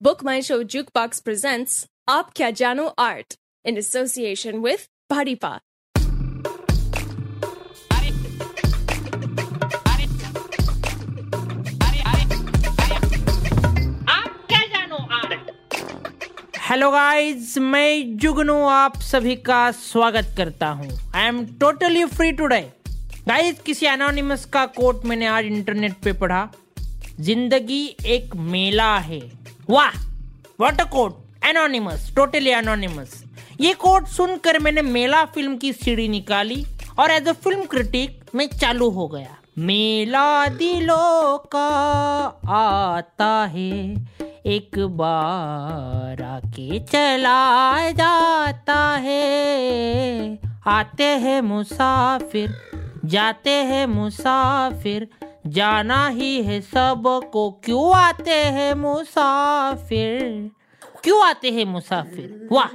Book My Show Jukebox presents Aap Kya Jano Art in association with Bharipa. आप क्या hello guys मैं जुगनू आप सभी का स्वागत करता हूँ। I am totally free today guys किसी एनोनिमस का कोट मैंने आज इंटरनेट पे पढ़ा। ज़िंदगी एक मेला है। वाह what a quote anonymous totally anonymous ये कोट सुनकर मैंने मेला फ़िल्म की सीढ़ी निकाली और एज अ फ़िल्म क्रिटिक मैं चालू हो गया। मेला दिलों का आता है, एक बार आके चला जाता है। आते हैं मुसाफिर, जाते हैं मुसाफिर जाना ही है सबको। क्यों आते हैं मुसाफिर? क्यों आते हैं मुसाफिर? वाह,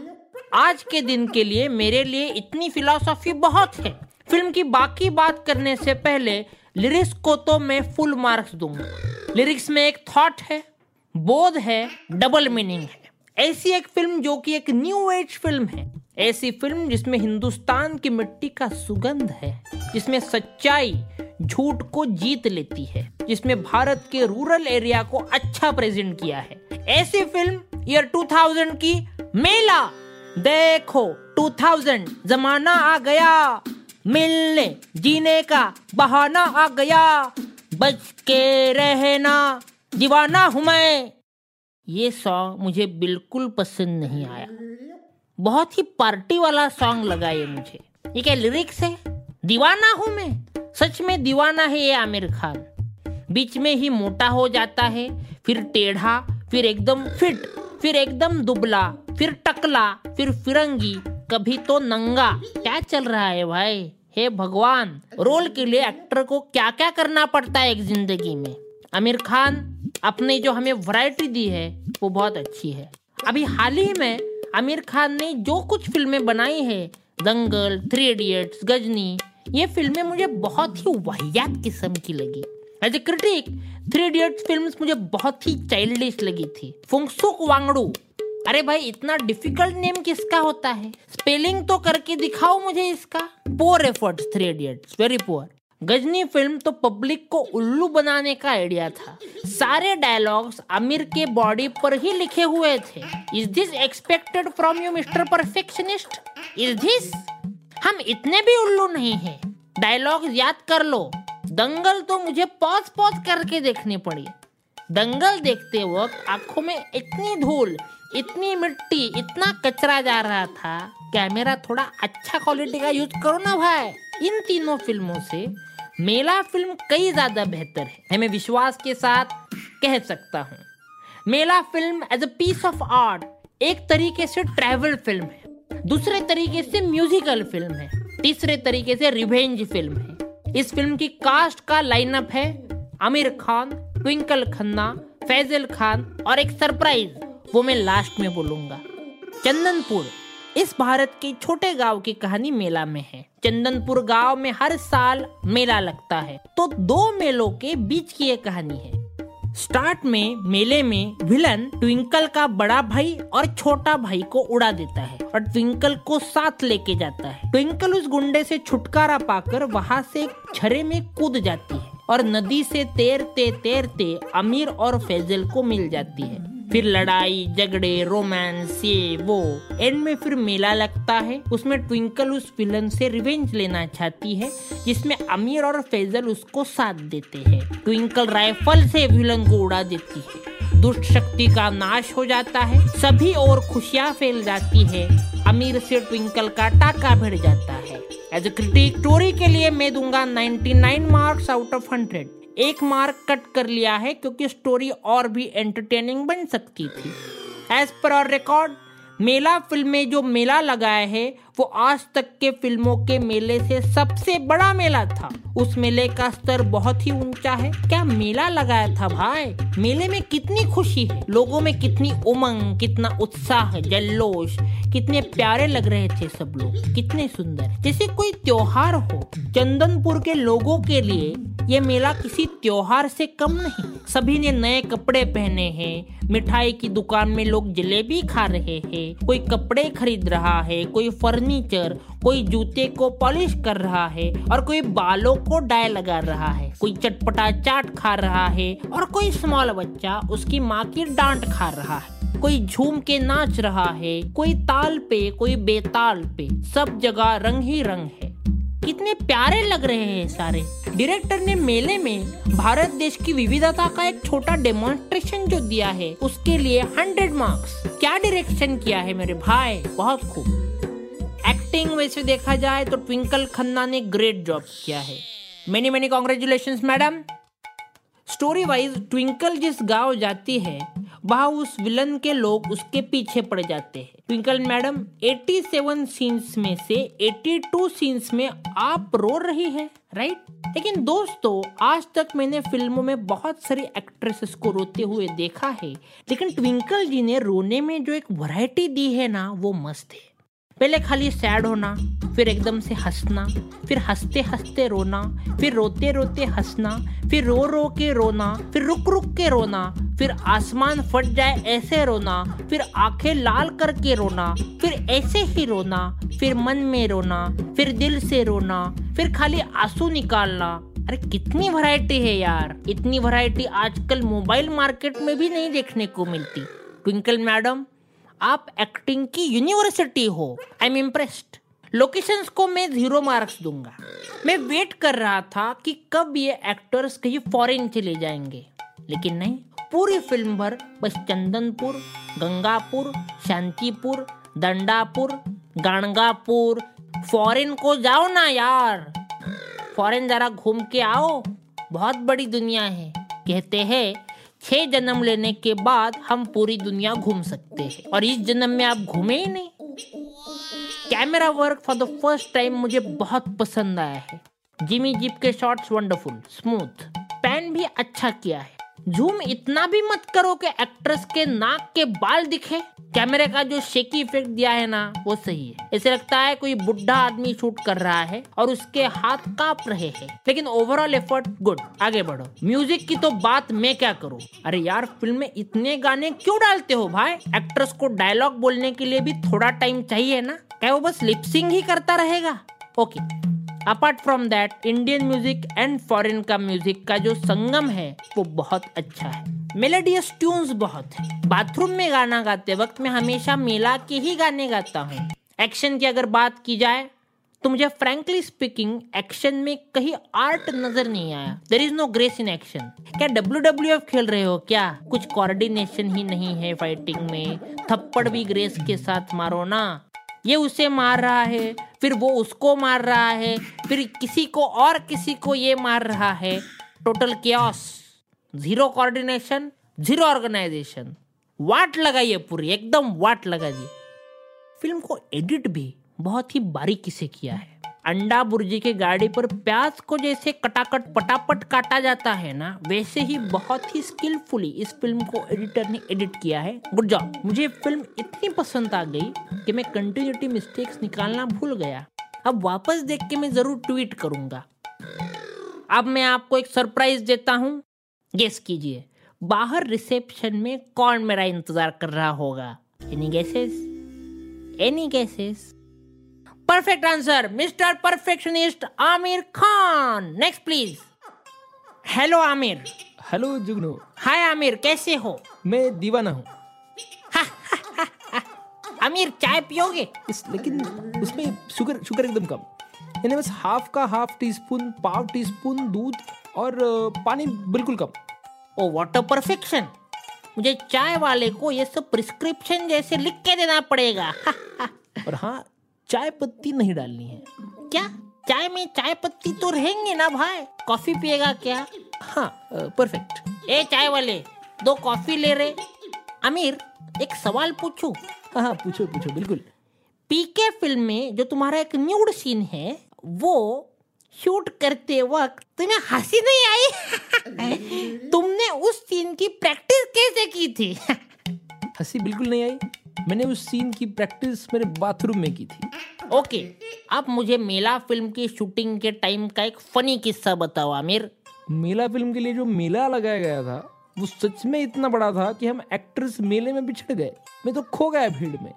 आज के दिन के लिए मेरे लिए इतनी फिलॉसफी बहुत है। फ़िल्म की बाकी बात करने से पहले लिरिक्स को तो मैं फुल मार्क्स दूँगा। लिरिक्स में एक थॉट है, बोध है डबल मीनिंग है। ऐसी एक फ़िल्म जो कि एक न्यू एज फ़िल्म है। ऐसी फ़िल्म जिसमें हिंदुस्तान की मिट्टी का सुगंध है, जिसमें सच्चाई झूठ को जीत लेती है, जिसमें भारत के रूरल एरिया को अच्छा प्रेजेंट किया है। ऐसी फ़िल्म ईयर 2000 की मेला। देखो 2000 जमाना आ गया। मिलने, जीने का बहाना आ गया। बच के रहना, दीवाना हूँ मैं। ये सॉन्ग मुझे बिल्कुल पसंद नहीं आया। बहुत ही पार्टी वाला सॉन्ग लगा ये मुझे। ये क्या लिरिक्स है? दीवाना हूँ मैं। सच में दीवाना है ये आमिर खान। बीच में ही मोटा हो जाता है, फिर टेढ़ा, फिर एकदम फिट, फिर एकदम दुबला, फिर टकला, फिर फिरंगी, कभी तो नंगा। क्या चल रहा है भाई? हे भगवान, रोल के लिए एक्टर को क्या क्या करना पड़ता है एक ज़िंदगी में? आमिर खान अपने जो हमें वैरायटी दी है, वो बहुत अच्छी है। अभी हाल ही में आमिर खान ने जो कुछ फ़िल्में बनाई है, दंगल, थ्री इडियट्स, गजनी ये फ़िल्में मुझे बहुत ही वाहियात किस्म की लगी। As a critic Three Idiots film मुझे बहुत ही चाइल्डिश लगी थी। फुंगसुक वांगड़ू अरे भाई, इतना डिफ़िकल्ट नेम किसका होता है? स्पेलिंग तो करके दिखाओ मुझे इसका। Poor efforts Three Idiots very poor Ghajini film तो पब्लिक को उल्लू बनाने का आइडिया था। सारे डायलॉग्स आमिर के बॉडी पर ही लिखे हुए थे। Is this expected from you mister perfectionist is this हम इतने भी उल्लू नहीं हैं। डायलॉग्स याद कर लो। दंगल तो मुझे पॉज पॉज करके देखनी पड़ी। दंगल देखते वक्त आँखों में इतनी धूल, इतनी मिट्टी, इतना कचरा जा रहा था। कैमरा थोड़ा अच्छा क्वालिटी का यूज़ करो ना भाई। इन तीनों फ़िल्मों से मेला फ़िल्म कई ज़्यादा बेहतर है। मैं विश्वास के साथ कह सकता हूँ। Mela film as a piece of art एक तरीके से ट्रैवल फ़िल्म है। दूसरे तरीके से म्यूजिकल फ़िल्म है। तीसरे तरीके से रिवेंज फ़िल्म है। इस फ़िल्म की कास्ट का लाइनअप है आमिर खान ट्विंकल खन्ना, फैजल खान और एक सरप्राइज़ वो मैं लास्ट में बोलूँगा। चंदनपुर, इस भारत के छोटे गाँव की कहानी मेला में है। चंदनपुर गाँव में हर साल मेला लगता है। तो दो मेलों के बीच की ये कहानी है। स्टार्ट में, मेले में, विलन ट्विंकल का बड़ा भाई और छोटा भाई को उड़ा देता है और ट्विंकल को साथ लेके जाता है। ट्विंकल उस गुंडे से छुटकारा पाकर वहाँ से छरे में कूद जाती है और नदी से तैरते तैरते अमीर और फैजल को मिल जाती है। फिर लड़ाई, झगड़े रोमांस ये, वो। एंड में फिर मेला लगता है। उसमें ट्विंकल उस विलन से रिवेंज लेना चाहती है, जिसमें अमीर और फैजल उसको साथ देते हैं। ट्विंकल राइफल से विलन को उड़ा देती है। दुष्ट शक्ति का नाश हो जाता है। सभी और खुशियाँ फैल जाती है। अमीर से ट्विंकल का टाका भिड़ जाता है। एज ए क्रिटिक स्टोरी के लिए मैं दूँगा 99 मार्क्स आउट ऑफ़ 100 एक मार्क कट कर लिया है क्योंकि स्टोरी और भी एंटरटेनिंग बन सकती थी। एज पर रिकॉर्ड मेला फ़िल्म में जो मेला लगाया है वो आज तक के फ़िल्मों के मेले से सबसे बड़ा मेला था। उस मेले का स्तर बहुत ही ऊँचा है। क्या मेला लगाया था भाई? मेले में कितनी खुशी है? लोगों में कितनी उमंग, कितना उत्साह जल्लोश कितने प्यारे लग रहे थे सब लोग, कितने सुंदर। जैसे कोई त्योहार हो, चंदनपुर के लोगों के लिए ये मेला किसी त्योहार से कम नहीं। सभी ने नए कपड़े पहने हैं। मिठाई की दुकान में लोग जलेबी खा रहे हैं। कोई कपड़े खरीद रहा है, कोई फर्नीचर, कोई जूते को पॉलिश कर रहा है और कोई बालों को डाय लगा रहा है, कोई चटपटा चाट खा रहा है और कोई स्मॉल बच्चा उसकी माँ की डांट खा रहा है। कोई झूम के नाच रहा है, कोई ताल पे, कोई बेताल पे, सब जगह रंग ही रंग है। कितने प्यारे लग रहे हैं सारे। डायरेक्टर ने मेले में भारत देश की विविधता का एक छोटा डेमोन्स्ट्रेशन जो दिया है, उसके लिए हंड्रेड मार्क्स क्या डायरेक्शन किया है मेरे भाई? बहुत खूब। एक्टिंग वैसे देखा जाए तो ट्विंकल खन्ना ने ग्रेट जॉब किया है। Many many congratulation madam story wise Twinkle जिस गाँव जाती है, वहाँ उस विलन के लोग उसके पीछे पड़ जाते हैं। ट्विंकल मैडम 87 सीन्स में से 82 सीन्स में आप रो रही है राइट लेकिन दोस्तों, आज तक मैंने फ़िल्मों में बहुत सारी एक्ट्रेसेस को रोते हुए देखा है, लेकिन ट्विंकल जी ने रोने में जो एक वैरायटी दी है ना, वो मस्त है। पहले खाली सैड होना, फिर एकदम से हंसना, फिर हँसते हँसते रोना, फिर रोते रोते हंसना, फिर रो रो के रोना, फिर रुक रुक के रोना, फिर आसमान फट जाए ऐसे रोना, फिर आँखें लाल करके रोना, फिर ऐसे ही रोना, फिर मन में रोना, फिर दिल से रोना, फिर खाली आँसू निकालना। अरे कितनी वैरायटी है यार। इतनी वैरायटी आजकल मोबाइल मार्केट में भी नहीं देखने को मिलती। ट्विंकल मैडम आप एक्टिंग की यूनिवर्सिटी हो आई एम इम्प्रेस्ड लोकेशंस को मैं ज़ीरो मार्क्स दूँगा। मैं वेट कर रहा था कि कब ये एक्टर्स कहीं फॉरेन चले जाएँगे। लेकिन नहीं, पूरी फ़िल्म भर बस चंदनपुर, गंगापुर, शांतिपुर, दंडापुर, गणगापुर। फॉरेन को जाओ ना यार। फॉरेन जरा घूम के आओ। बहुत बड़ी दुनिया है। कहते हैं छह जन्म लेने के बाद हम पूरी दुनिया घूम सकते हैं। और इस जन्म में आप घूमे ही नहीं। Camera work for the first time मुझे बहुत पसंद आया है। जिमी जिप के शॉट्स वंडरफुल स्मूथ पैन भी अच्छा किया है। जूम इतना भी मत करो कि एक्ट्रेस के नाक के बाल दिखे। कैमरे का जो शेकी इफ़ेक्ट दिया है ना, वो सही है। ऐसे लगता है कोई बुढ़ा आदमी शूट कर रहा है और उसके हाथ काँप रहे हैं। लेकिन ओवरऑल एफर्ट गुड आगे बढ़ो। म्यूज़िक की तो बात मैं क्या करूँ? अरे यार फ़िल्म में इतने गाने क्यों डालते हो भाई? एक्ट्रेस को डायलॉग बोलने के लिए भी थोड़ा टाइम चाहिए ना? क्या वो बस लिपसिंग ही करता रहेगा? Okay apart from that Indian music and foreign का म्यूज़िक का जो संगम है, वो बहुत अच्छा है। मेलेडियस ट्यून्स बहुत है। बाथरूम में गाना गाते वक्त मैं हमेशा मेला के ही गाने गाता हूँ। एक्शन की अगर बात की जाए तो मुझे फ्रेंकली स्पीकिंग एक्शन में कहीं आर्ट नज़र नहीं आया। There is no grace in action क्या डब्ल्यू डब्ल्यू एफ़ खेल रहे हो क्या? कुछ कोऑर्डिनेशन ही नहीं है फाइटिंग में। थप्पड़ भी ग्रेस के साथ मारो ना। ये उसे मार रहा है, फिर वो उसको मार रहा है, फिर किसी को और किसी को ये मार रहा है। Total chaos zero coordination zero organisation वाट लगाइए पूरी, एकदम वाट लगा फ़िल्म को एडिट भी बहुत ही बारीकी से किया है। अंडा बुर्जी के गाड़ी पर प्याज को जैसे कटाकट, पटापट काटा जाता है ना, वैसे ही बहुत ही स्किलफुली इस फ़िल्म को एडिटर ने एडिट किया है। गुड जॉब मुझे फ़िल्म इतनी पसंद आ गई कि मैं कंटिन्यूटी मिस्टेक्स निकालना भूल गया। अब वापस देख के मैं ज़रूर ट्वीट करूँगा। अब मैं आपको एक सरप्राइज़ देता हूँ। गेस कीजिए, बाहर रिसेप्शन में कौन मेरा इंतज़ार कर रहा होगा? Any guesses any guesses perfect answer mister perfectionist Aamir Khan next please hello Aamir hello Jugnu hi Aamir कैसे हो? मैं दीवाना हूँ। आमिर चाय पियोगे? इस लेकिन उसमें शुगर शुगर एकदम कम। यानी बस हाफ़ का हाफ़ टी स्पून पाव टी स्पून दूध और पानी बिल्कुल कम। ओ वाटर परफेक्शन मुझे चाय वाले को ये सब प्रिस्क्रिप्शन जैसे लिख के देना पड़ेगा। और हाँ चाय पत्ती नहीं डालनी है। क्या? चाय में चाय पत्ती तो रहेंगे ना भाई। कॉफ़ी पिएगा क्या? हाँ परफेक्ट ए चाय वाले दो कॉफ़ी ले रहे अमीर एक सवाल पूछू? हाँ हाँ पूछो पूछो बिल्कुल। पीके फ़िल्म में जो तुम्हारा एक न्यूड सीन है वो शूट करते वक्त तुम्हें हँसी नहीं आई? तुमने उस सीन की प्रैक्टिस कैसे की थी? हँसी बिल्कुल नहीं आई। मैंने उस सीन की प्रैक्टिस मेरे बाथरूम में की थी। ओके अब मुझे मेला फ़िल्म की शूटिंग के टाइम का एक फनी किस्सा बताओ आमिर। मेला फ़िल्म के लिए जो मेला लगाया गया था वो सच में इतना बड़ा था कि हम एक्टर्स मेले में बिछड़ गए। मैं तो खो गया भीड़ में।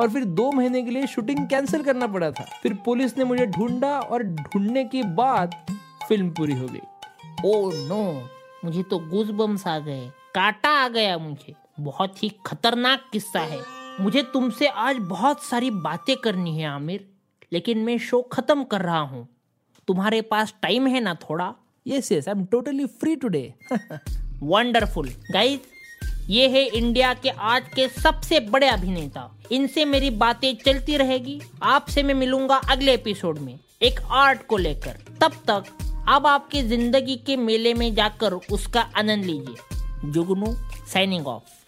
और फिर दो महीने के लिए शूटिंग कैंसिल करना पड़ा था। फिर पुलिस ने मुझे ढूंढा और ढूँढने के बाद फ़िल्म पूरी हो गई। ओ नो मुझे तो गूज बम्स आ गए। काटा आ गया मुझे। बहुत ही खतरनाक किस्सा है। मुझे तुमसे आज बहुत सारी बातें करनी है आमिर लेकिन मैं शो खत्म कर रहा हूँ। तुम्हारे पास टाइम है ना थोड़ा? Yes yes I am totally free today wonderful guys ये है इंडिया के आज के सबसे बड़े अभिनेता। इनसे मेरी बातें चलती रहेगी। आपसे मैं मिलूँगा अगले एपिसोड में एक आर्ट को लेकर। तब तक अब आपकी ज़िंदगी के मेले में जाकर उसका आनंद लीजिए। जुगनू साइनिंग ऑफ़